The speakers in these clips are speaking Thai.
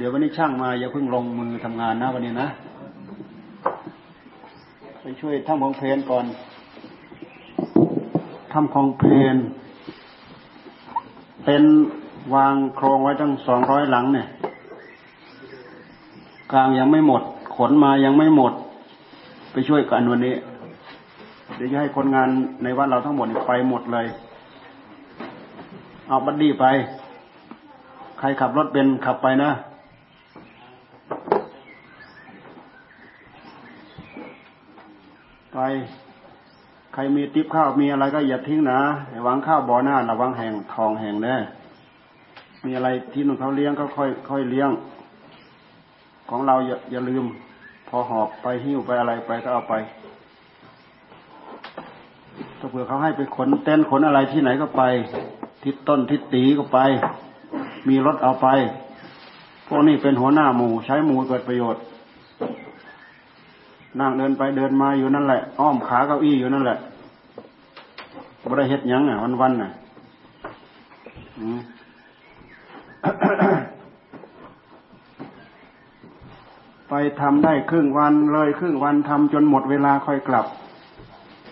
เดี๋ยววันนี้ช่างมาอย่าเพิ่งลงมือทำงานนะวันนี้นะไปช่วยทำของเพนก่อนทำของเพนเป็นวางโครงไว้ตั้งสองร้อยหลังเนี่ย กลางยังไม่หมด ขนมายังไม่หมด ไปช่วยกันวันนี้ เดี๋ยวจะให้คนงานในวัดเราทั้งหมดไปหมดเลย เอาบัดดี้ไป ใครขับรถเป็นขับไปนะ ไป ใครมีติ๊บข้าวมีอะไรก็อย่าทิ้งนะหวังข้าวบ่อหน้าระวังแห่งทองแห่งแน่มีอะไรที่นุ่นเขาเลี้ยงก็ค่อยค่อยเลี้ยง ของเราอย่าอย่าลืม พอหอบไปหิ้วไปอะไรไปก็เอาไปถ้าเผื่อเขาให้ไปขนเต้นขนอะไรที่ไหนก็ไป ทิศต้นทิศตีก็ไป มีรถเอาไป พวกนี้เป็นหัวหน้าหมู่ใช้หมู่เกิดประโยชน์ นั่งเดินไปเดินมาอยู่นั่นแหละ อ้อมขาเก้าอี้อยู่นั่นแหละบริเฮ็ดยังอะวันวันน่ะไปทำได้ครึ่งวันเลยครึ่งวันทำจนหมดเวลาค่อยกลับ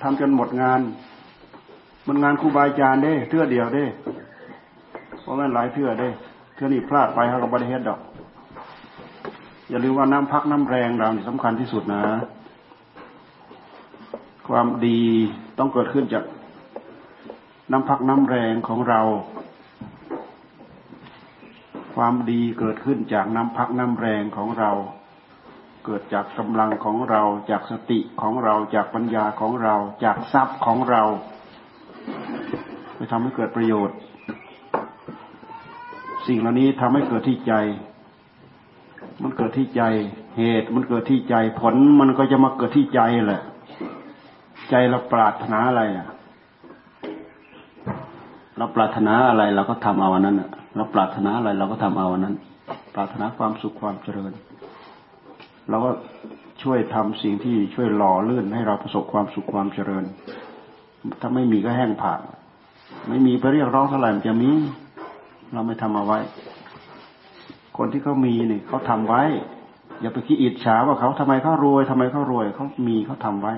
ทำจนหมดงาน มันงานครูบาอาจารย์เด้เทื่อเดียวเด้เพราะมันหลายเทื่อเด้เทื่อนี้พลาดไปเขาก็บริเฮ็ดดอก อย่าลืมว่าน้ำพักน้ำแรงเราสำคัญที่สุดนะ ความดีต้องเกิดขึ้นจากน้ำพักน้ำแรงของเรา ความดีเกิดขึ้นจากน้ำพักน้ำแรงของเรา เกิดจากกำลังของเรา จากสติของเรา จากปัญญาของเรา จากทรัพย์ของเราไปทำให้เกิดประโยชน์ สิ่งเหล่านี้ทำให้เกิดที่ใจ มันเกิดที่ใจ เหตุมันเกิดที่ใจ ผลมันก็จะมาเกิดที่ใจแหละ ใจเราปรารถนาอะไรอะ เราปรารถนาอะไรเราก็ทำเอาวันนั้นเราปรารถนาอะไรเราก็ทำเอาวันนั้น ปรารถนาความสุขความเจริญ เราก็ช่วยทำสิ่งที่ช่วยหล่อลื่นให้เราประสบความสุขความเจริญ ถ้าไม่มีก็แห้งผากไม่มีไปเรียกร้องเท่าไหร่มันจะมี เราไม่ทำเอาไว้ คนที่เขามีเนี่ยเขาทำไว้ อย่าไปคิดอิจฉาว่าเขาทำไมเขารวยทำไมเขารวยเขามีเขาทำไว้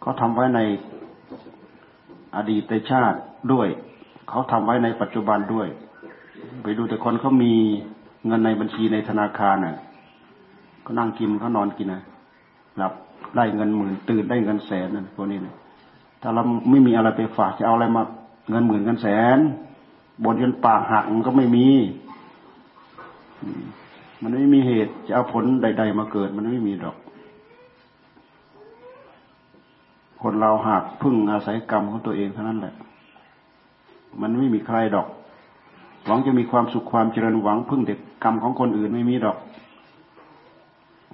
เขาทำไว้ในอดีตชาติด้วยเขาทำไว้ในปัจจุบันด้วย ไปดูแต่คนเขามีเงินในบัญชีในธนาคารน่ะเขานั่งกินเขานอนกินนะหลับได้เงินหมื่นตื่นได้เงินแสนนั่นพวกนี้นะถ้าเราไม่มีอะไรไปฝากจะเอาอะไรมาเงินหมื่นเงินแสนบนจนปากหักมันก็ไม่มี มันไม่มีเหตุจะเอาผลใด ๆ มาเกิด มันไม่มีดอก คนเราหากพึ่งอาศัยกรรมของตัวเองเท่านั้นแหละ มันไม่มีใครดอก หวังจะมีความสุขความเจริญหวังพึ่งเด็กกรรมของคนอื่นไม่มีดอก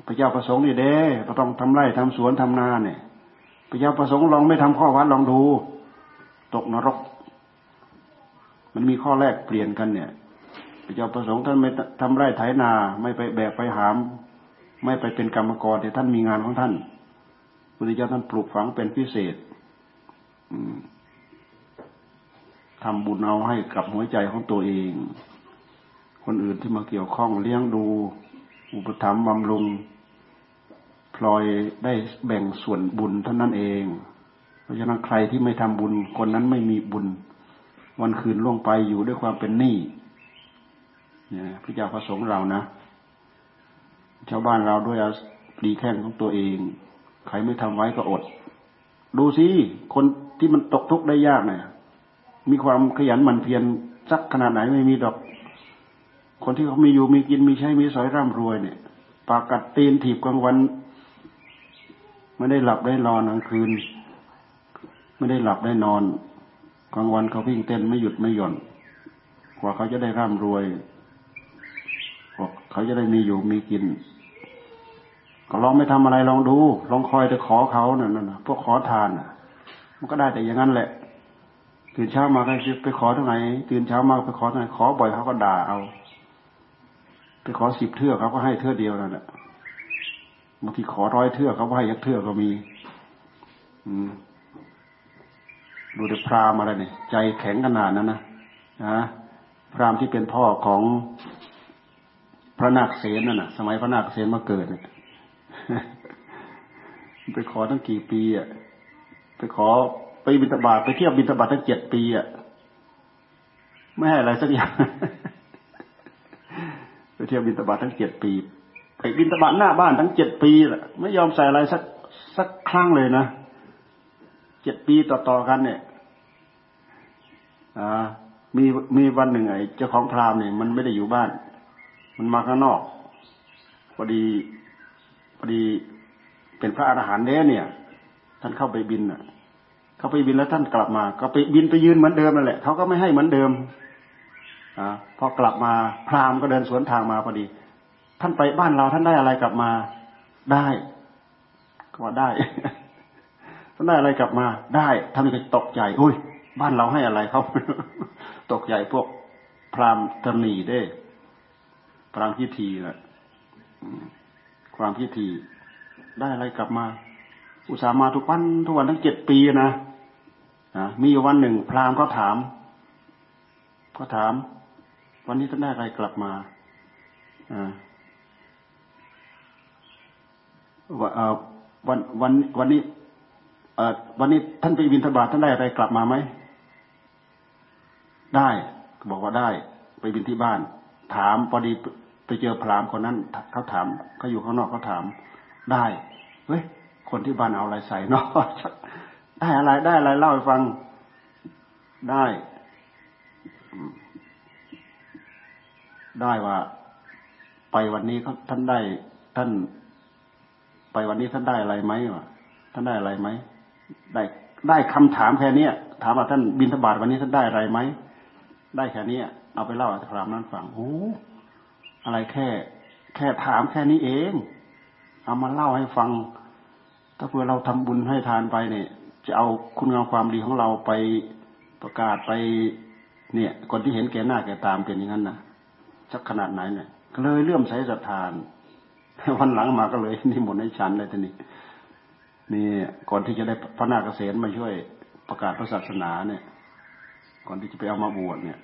พระเจ้าประสงค์นี่เด้ก็ต้องทำไร่ทำสวนทำนาเนี่ย พระเจ้าประสงค์ลองไม่ทำข้อวัดลองดู ตกนรก มันมีข้อแรกเปลี่ยนกันเนี่ย พระเจ้าประสงค์ท่านไม่ทำไร่ไถนา ไม่ไปแบกไปหาม ไม่ไปเป็นกรรมกรแต่ท่านมีงานของท่านพุทธเจ้าท่านปลูกฝังเป็นพิเศษทำบุญเอาให้กับหัวใจของตัวเอง คนอื่นที่มาเกี่ยวข้องเลี้ยงดู อุปถัมภ์บำรุงพลอยได้แบ่งส่วนบุญเท่านั้นเอง เพราะฉะนั้นใครที่ไม่ทำบุญ คนนั้นไม่มีบุญ วันคืนล่วงไปอยู่ด้วยความเป็นหนี้ พระเจ้าประสงค์เรานะชาวบ้านเราด้วยดีแค่งของตัวเอง ใครไม่ทำไว้ก็อด ดูสิคนที่มันตกทุกข์ได้ยากเนี่ยมีความขยันหมั่นเพียรสักขนาดไหนไม่มีดอก คนที่เขามีอยู่มีกินมีใช้มีสอยร่ำรวยเนี่ยปากกัดตีนถีบกลางวันไม่ได้หลับได้นอนกลางคืน ไม่ได้หลับได้นอน กลางวันเขาวิ่งเต้นไม่หยุดไม่หย่อนกว่าเขาจะได้ร่ำรวย เขาจะได้มีอยู่มีกิน ก็ลองไม่ทำอะไรลองดู ลองคอยไปขอเขาเนี่ยนะพวกขอทานมันก็ได้แต่อย่างนั้นแหละ ตื่นเช้ามาก็ไปขอเท่าไหร่ตื่นเช้ามาไปขอเท่าไหร่ขอบ่อยเขาก็ด่าเอา ไปขอสิบเทือกเขาก็ให้เทือเดียวนั่นแหละบางทีขอร้อยเทือกเขาก็ให้ยักเทือกก็มี อืมดูแต่พรามอะไรเนี่ยใจแข็งขนาดนั้นนะนะพรามที่เป็นพ่อของ พระนาคเษนนั่นน่ะ สมัยพระนาคเษนมาเกิดไปขอตั้งกี่ปีอะไปขอไปบิณฑบาตไปเที่ยวบิณฑบาตตั้งเจ็ดปีอะไม่ให้อะไรสักอย่างไปเที่ยวบิณฑบาตทั้งเจ็ดปี ไปบิณฑบาตหน้าบ้านทั้งเจ็ดปีแหละไม่ยอมใส่อะไรสักสักครั้งเลยนะเจ็ดปีต่อๆกัน เนี่ยอ่ามีมีวันหนึ่งไอ้เจ้าของพราหมณ์เนี่ยมันไม่ได้อยู่บ้าน มันมาข้างนอกพอดีพอดีเป็นพระอรหันต์เนี่ยเนี่ย ท่านเข้าไปบินอะ เข้าไปบินแล้วท่านกลับมา ก็ไปบินไปยืนเหมือนเดิมนั่นแหละเขาก็ไม่ให้เหมือนเดิมอ่าพอกลับมาพราหมณ์ก็เดินสวนทางมาพอดี ท่านไปบ้านเราท่านได้อะไรกลับมาได้ก็ว่าได้ท่านได้อะไรกลับมา ได้ท่านก็ตกใจอุ้ย บ้านเราให้อะไรเขาตกใหญ่พวกพรามตนีได้ พรามพิธีแหละความพิธี ได้อะไรกลับมา อุตส่าห์มาทุกวันทุกวันทั้งเจ็ดปีนะนะมีวันหนึ่ง พรามก็ถามก็ถาม วันนี้ท่านได้อะไรกลับมาอ่าวันวันวันนี้วันนี้ท่านไปบินทบาทท่านได้อะไรกลับมาไหมได้บอกว่าได้ ไปบินที่บ้าน ถามพอดี ไปเจอพรามคนนั้นเขาถามเขาอยู่ข้างนอกเขาถาม ได้เฮ้ยคนที่บ้านเอาอะไรใส่เนาะได้อะไรได้อะไรเล่าให้ฟังได้ ได้ว่า ไปวันนี้เขาท่านได้ ท่าน ไปวันนี้ท่านได้อะไรไหมวะท่านได้อะไรไหมได้ได้คำถามแค่นี้ถามว่าท่านบินทบาทวันนี้ท่านได้อะไรไหมได้แค่นี้เอาไปเล่าอาจารย์นั้นฟังโอ้ อะไรแค่ แค่ถามแค่นี้เอง เอามาเล่าให้ฟัง ถ้าเพื่อเราทำบุญให้ทานไปเนี่ย จะเอาคุณงามความดีของเราไปประกาศไป เนี่ยคนที่เห็นแก่หน้าแก่ตามเป็นอย่างนั้นนะสักขนาดไหนเนี่ยก็เลยเลื่อมใสศรัทธานวันหลังมาก็เลยนี่หมดให้ฉันเลยทีนี้นี่ก่อนที่จะได้พระนาคเกษมมาช่วยประกาศพระศาสนาเนี่ย ก่อนที่จะไปเอามาบวชเนี่ย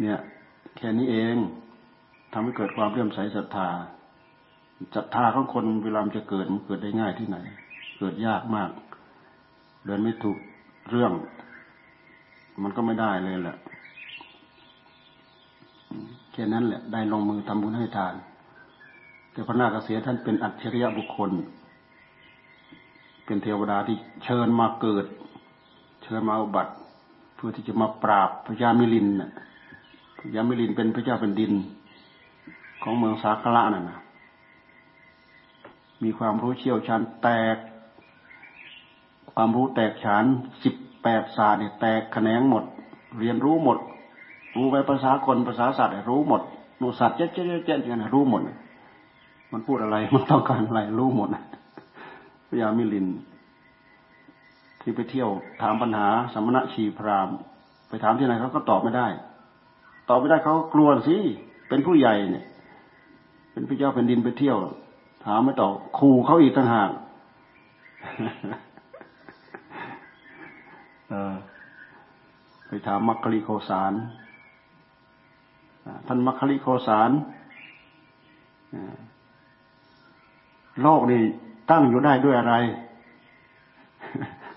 เนี่ย แค่นี้เอง ทำให้เกิดความเลื่อมใสศรัทธาศรัทธาของคนเวลาจะเกิดมันเกิดได้ง่ายที่ไหน เกิดยากมาก เดินไม่ถูกเรื่อง มันก็ไม่ได้เลยแหละแค่นั้นแหละ ได้ลงมือทำบุญให้ทาน แต่พระนาคเสียท่านเป็นอัจฉริยะบุคคล เป็นเทวดาที่เชิญมาเกิด เชิญมาอุบัติ เพื่อที่จะมาปราบพระยามิลินน่ะพระยามิลินเป็นพระเจ้าเป็นดิน ของเมืองสาคละน่ะนะมีความรู้เชี่ยวชาญแตก ความรู้แตกฉานสิบแปดศาสตร์เนี่ยแตกแขนงหมด เรียนรู้หมด รู้ไปภาษาคนภาษาสัตว์รู้หมดนูสัตว์เจ๊เจ๊เจ๊กันรู้หมด มันพูดอะไรมันต้องการอะไรรู้หมดพยามิลิน ที่ไปเที่ยวถามปัญหาสมณะชีพรามไปถามที่ไหนเขาก็ตอบไม่ได้ ตอบไม่ได้เขากลัวสิเป็นผู้ใหญ่เนี่ย เป็นพระเจ้าแผ่นดินไปเที่ยว ถามไม่ตอบขู่เขาอีกต่างหากไปถามมัคคิริโคสารท่านมัคคิริโคสารโลกนี่ตั้งอยู่ได้ด้วยอะไร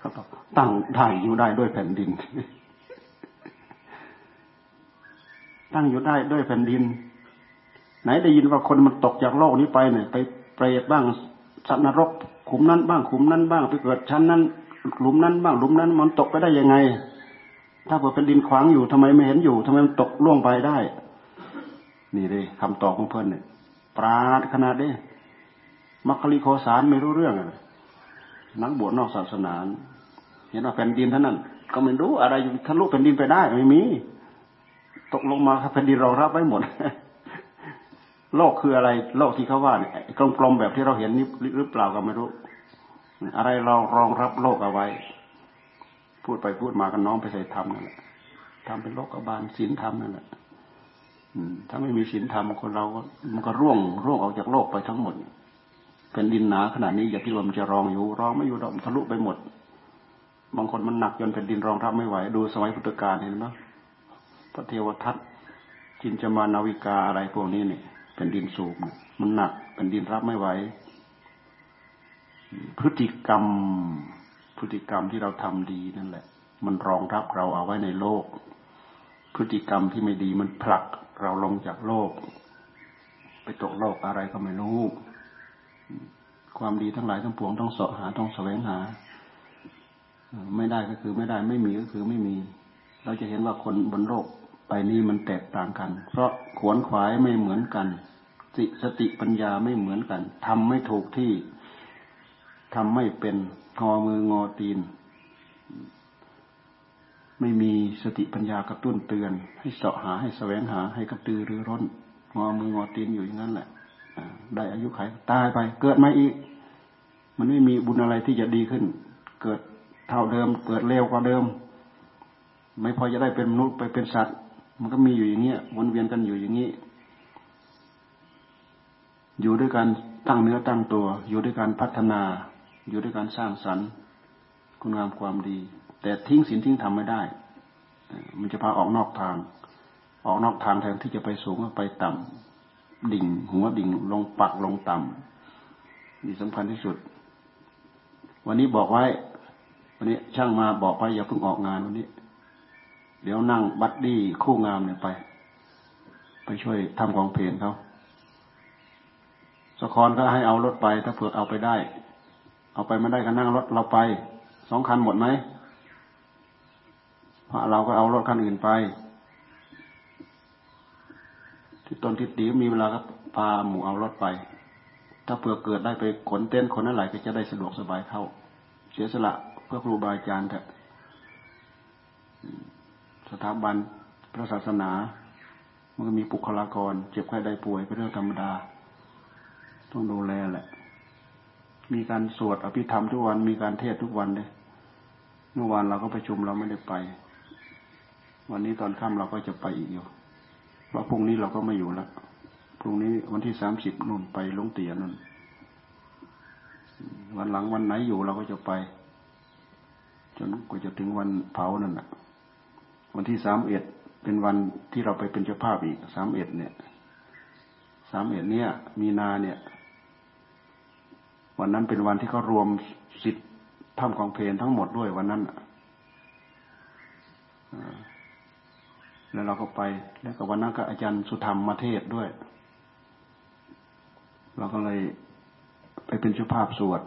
ก็ต้องตั้งได้อยู่ได้ด้วยแผ่นดิน ตั้งอยู่ได้ด้วยแผ่นดิน ไหนได้ยินว่าคนมันตกจากโลกนี้ไปเนี่ย ไปเปรตบ้างสัตว์นรกขุมนั้นบ้างขุมนั้นบ้างไปเกิดชั้นนั้นหลุมนั้นบ้างหลุมนั้น มันตกไปได้ยังไง ถ้าเกิดเป็นดินขวางอยู่ทำไมไม่เห็นอยู่ทำไมมันตกล่วงไปได้ นี่เลยคำตอบของเพื่อนเนี่ยปราดขนาดนี้มัคคิริโคสารไม่รู้เรื่องเลยนักบวชนอกศาสนา เห็นว่าแผ่นดินเท่านั้น ก็ไม่รู้อะไรทะลุแผ่นดินไปได้ไม่มี ตกลงมาครับแผ่นดินเรารับไว้หมด โลกคืออะไร โลกที่เขาว่าเนี่ยกลมๆแบบที่เราเห็นนี่หรือเปล่าก็ไม่รู้ อะไรเรารองรับโลกเอาไว้ พูดไปพูดมากันน้องไปใส่ธรรมนั่นแหละทำเป็นโลกบาลศีลธรรมนั่นแหละถ้าไม่มีศีลธรรมคนเราก็มันก็ร่วงร่วงออกจากโลกไปทั้งหมดเป็นดินหนาขนาดนี้อย่าคิดว่ามันจะรองอยู่รองไม่อยู่ดอกทะลุไปหมด บางคนมันหนักจนเป็นดินรองรับไม่ไหว ดูสมัยพุทธกาลเห็นไหมพระเทวทัตจินจมานาวิกาอะไรพวกนี้เนี่ย เป็นดินสูบมันหนักเป็นดินรับไม่ไหวพฤติกรรม พฤติกรรมที่เราทำดีนั่นแหละ มันรองรับเราเอาไว้ในโลก พฤติกรรมที่ไม่ดีมันผลักเราลงจากโลก ไปตกโลกอะไรก็ไม่รู้ ความดีทั้งหลายทั้งปวงต้องเสาะหาต้องแสวงหา ไม่ได้ก็คือไม่ได้ไม่มีก็คือไม่มี เราจะเห็นว่าคนบนโลก ไปนี้มันแตกต่างกัน เพราะขวนขวายไม่เหมือนกันสิสติปัญญาไม่เหมือนกันทำไม่ถูกที่ทำไม่เป็นงอมืองอตีน ไม่มีสติปัญญากระตุ้นเตือน ให้เสาะหาให้แสวงหาให้กระตือรือร้น งอมืองอตีนอยู่อย่างนั้นแหละได้อายุไขตายไป เกิดมาอีก มันไม่มีบุญอะไรที่จะดีขึ้น เกิดเท่าเดิม เกิดเร็วกว่าเดิม ไม่พอจะได้เป็นมนุษย์ไปเป็นสัตว์ มันก็มีอยู่อย่างเงี้ยวนเวียนกันอยู่อย่างนี้ อยู่ด้วยการตั้งเนื้อตั้งตัว อยู่ด้วยการพัฒนา อยู่ด้วยการสร้างสรรค์ คุณงามความดี แต่ทิ้งศีลทิ้งธรรมไม่ได้ มันจะพาออกนอกทาง ออกนอกทางแทนที่จะไปสูงก็ไปต่ำดิ่ง หัวดิ่งลงปักลงต่ำนี่สำคัญที่สุด วันนี้บอกไว้ วันนี้ช่างมาบอกไปอย่าเพิ่งออกงานวันนี้ เดี๋ยวนั่งบัดดี้คู่งามเนี่ยไป ไปช่วยทำกองเพลงเขาสคอนก็ให้เอารถไป ถ้าเผื่อเอาไปได้ เอาไปไม่ได้ก็นั่งรถเราไปสองคันหมดไหมพระเราก็เอารถคันอื่นไป ที่ตนทิศดีมีเวลาก็พาหมู่เอารถไป ถ้าเผื่อเกิดได้ไปขนเต้นขนอะไรก็จะได้สะดวกสบายเข้าเสียสละเพื่อครูบาอาจารย์เถอะ สถาบันพระศาสนา มันก็มีบุคลากร เจ็บไข้ได้ป่วยเป็นเรื่องธรรมดา ต้องดูแลแหละ มีการสวดอภิธรรมทุกวันมีการเทศทุกวันเลยเมื่อวานเราก็ประชุมเราไม่ได้ไป วันนี้ตอนค่ำเราก็จะไปอีกอยู่เพราะพรุ่งนี้เราก็ไม่อยู่แล้วพรุ่งนี้วันที่สามสิบนุ่นไปลงเตียนุ่นวันหลังวันไหนอยู่เราก็จะไป จนกว่าจะถึงวันเผานั่นแหะ วันที่สามเอ็ดเป็นวันที่เราไปเป็นเจ้าภาพอีกสามเอ็ดเนี่ยสามเอ็ดเนี่ย มีนาเนี่ย วันนั้นเป็นวันที่เขารวมสิทธิ์ทำของเพลนทั้งหมดด้วยวันนั้นแล้วเราก็ไป แล้วก็วันนั้นก็อาจารย์สุธรรมมาเทศด้วย เราก็เลยไปเป็นเจ้าภาพสวด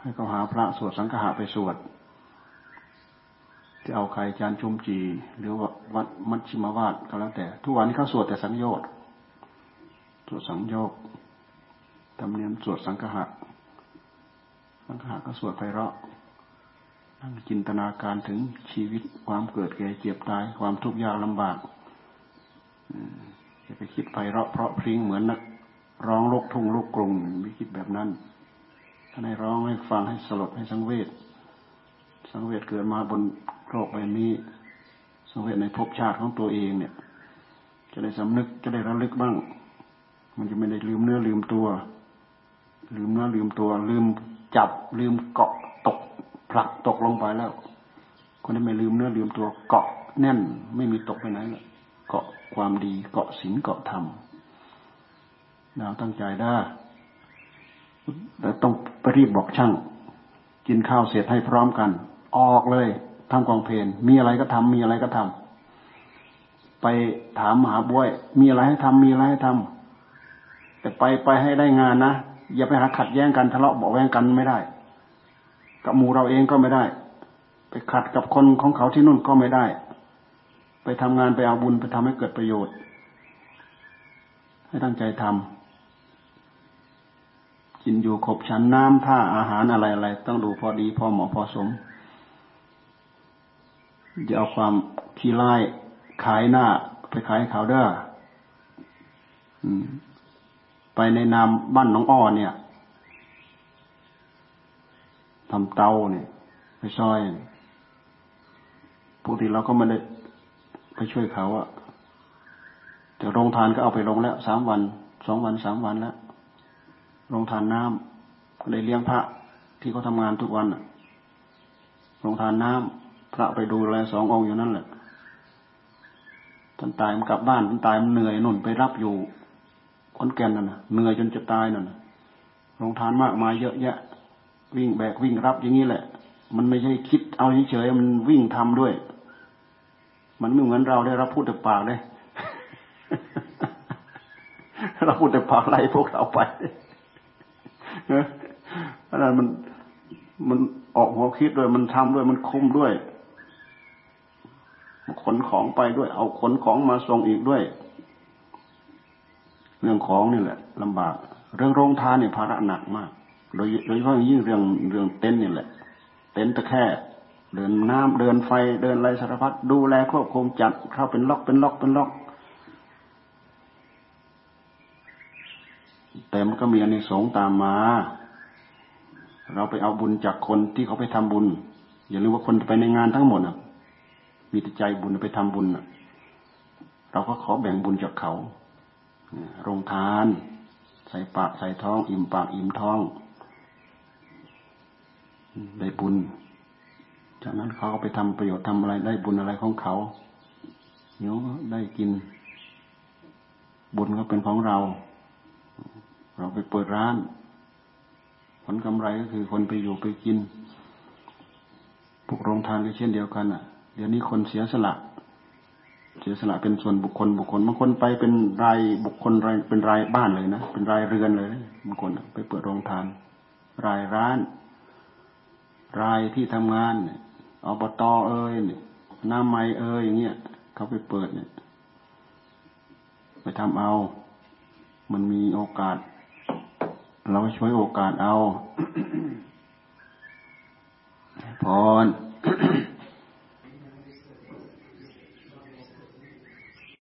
ให้เขาหาพระสวดสังฆะไปสวด จะเอาใครจานชุมจี หรือว่าวัดมัชชิมวาดก็แล้วแต่ ทุกวันนี้เขาสวดแต่สังโยชน์สวดสังโยกธรรมเนียมสวดสังฆะสังฆะก็สวดไปเราะนั่งจินตนาการถึงชีวิตความเกิดแก่เจ็บตายความทุกข์ยากลำบากอย่าไปคิดไปเราะเพราะพริ้งเหมือนนัก ร้องลูกทุ่งลูกกรุงไม่คิดแบบนั้นท่าให้ร้องให้ฟังให้สลดให้สังเวชสังเวชเกิดมาบน โลกใบนี้สังเวชในภพชาติของตัวเองเนี่ย จะได้สำนึกจะได้ระลึกบ้าง มันจะไม่ได้ลืมเนื้อลืมตัว ลืมเนื้อลืมตัว ลืมจับลืมเกาะตกผลักตกลงไปแล้ว คนที่ไม่ลืมเนื้อลืมตัว เกาะแน่นไม่มีตกไปไหนเลยเกาะความดีเกาะศีลเกาะธรรมเราตั้งใจได้แต่ต้องไปรีบบอกช่าง กินข้าวเสร็จให้พร้อมกัน ออกเลย ทำกองเพนมีอะไรก็ทำมีอะไรก็ทำไปถามมหาบวยมีอะไรให้ทำมีอะไรให้ทำแต่ไปไปให้ได้งานนะอย่าไปหาขัดแย้งกันทะเลาะบอกแย้งกันไม่ได้ กับหมู่เราเองก็ไม่ได้ ไปขัดกับคนของเขาที่นู่นก็ไม่ได้ ไปทำงานไปเอาบุญไปทำให้เกิดประโยชน์ ให้ตั้งใจทำกินอยู่ขบฉันน้ำท่าอาหารอะไรอะไรต้องดูพอดีพอเหมาะพอสม อย่าเอาความขี้ไล่ขายหน้า ไปขายเขาเด้อไปในนามบ้านน้องอ้อเนี่ยทำเตาเนี่ย ไปซอยปกติเราก็ไม่ได้ไปช่วยเขาอะแต่โรงทานก็เอาไปลงแล้วสามวันสองวันสามวันแล้วโรงทานน้ำเลยเลี้ยงพระที่เขาทางานทุกวันโรงทานน้ำ พระไปดูแลสององค์อยู่นั่นแหละท่านตายมันกลับบ้านท่านตายมันเหนื่อยนุ่นไปรับอยู่คนแก่นนั่นนะเหนื่อยจนจะตายนั่นนะโรงทานมากมายเยอะแยะ วิ่งแบกวิ่งรับอย่างนี้แหละ มันไม่ใช่คิดเอาเฉยๆมันวิ่งทำด้วย มันไม่เหมือนเราได้รับพูดแต่ปากเลยเราพูดแต่ปากไล่พวกเราไปเพราะนั้นมันมันออกหัวคิดด้วยมันทำด้วยมันคุ้มด้วย ขนของไปด้วย เอาขนของมาส่งอีกด้วย เรื่องของนี่แหละลำบาก เรื่องโรงทานเนี่ยภาระหนักมาก โดยโดยเฉพาะยิ่งเรื่องเรื่องเต็นท์นี่แหละ เต็นท์ตะแค่เดินน้ำเดินไฟเดินอะไรสารพัดดูแลควบคุมจัดเข้าเป็นล็อกเป็นล็อกเป็นล็อก แต่มันก็มีอันในสงตามมา เราไปเอาบุญจากคนที่เขาไปทำบุญ อย่าลืมว่าคนไปในงานทั้งหมดอะ มีใจบุญไปทำบุญเราก็ขอแบ่งบุญจากเขาโรงทาน ใส่ปากใส่ท้อง อิ่มปากอิ่มท้องได้บุญ จากนั้นเขาก็ไปทำประโยชน์ทำอะไรได้บุญอะไรของเขาเนี้ยได้กิน บุญก็เป็นของเรา เราไปเปิดร้าน ผลกำไรก็คือคนไปอยู่ไปกินพวกโรงทานก็เช่นเดียวกันอะ เดี๋ยวนี้คนเสียสละ เสียสละเป็นส่วนบุคคลบุคคลบางคนไปเป็นรายบุคคลรายเป็นรายบ้านเลยนะเป็นรายเรือนเลยบางคนไปเปิดโรงทาน รายร้าน รายที่ทำงานอบตอเอ้ยน้ำไม้เอ้ยอย่างเงี้ยเขาไปเปิดเนี่ย ไปทำเอา มันมีโอกาส เราช่วยโอกาสเอาพร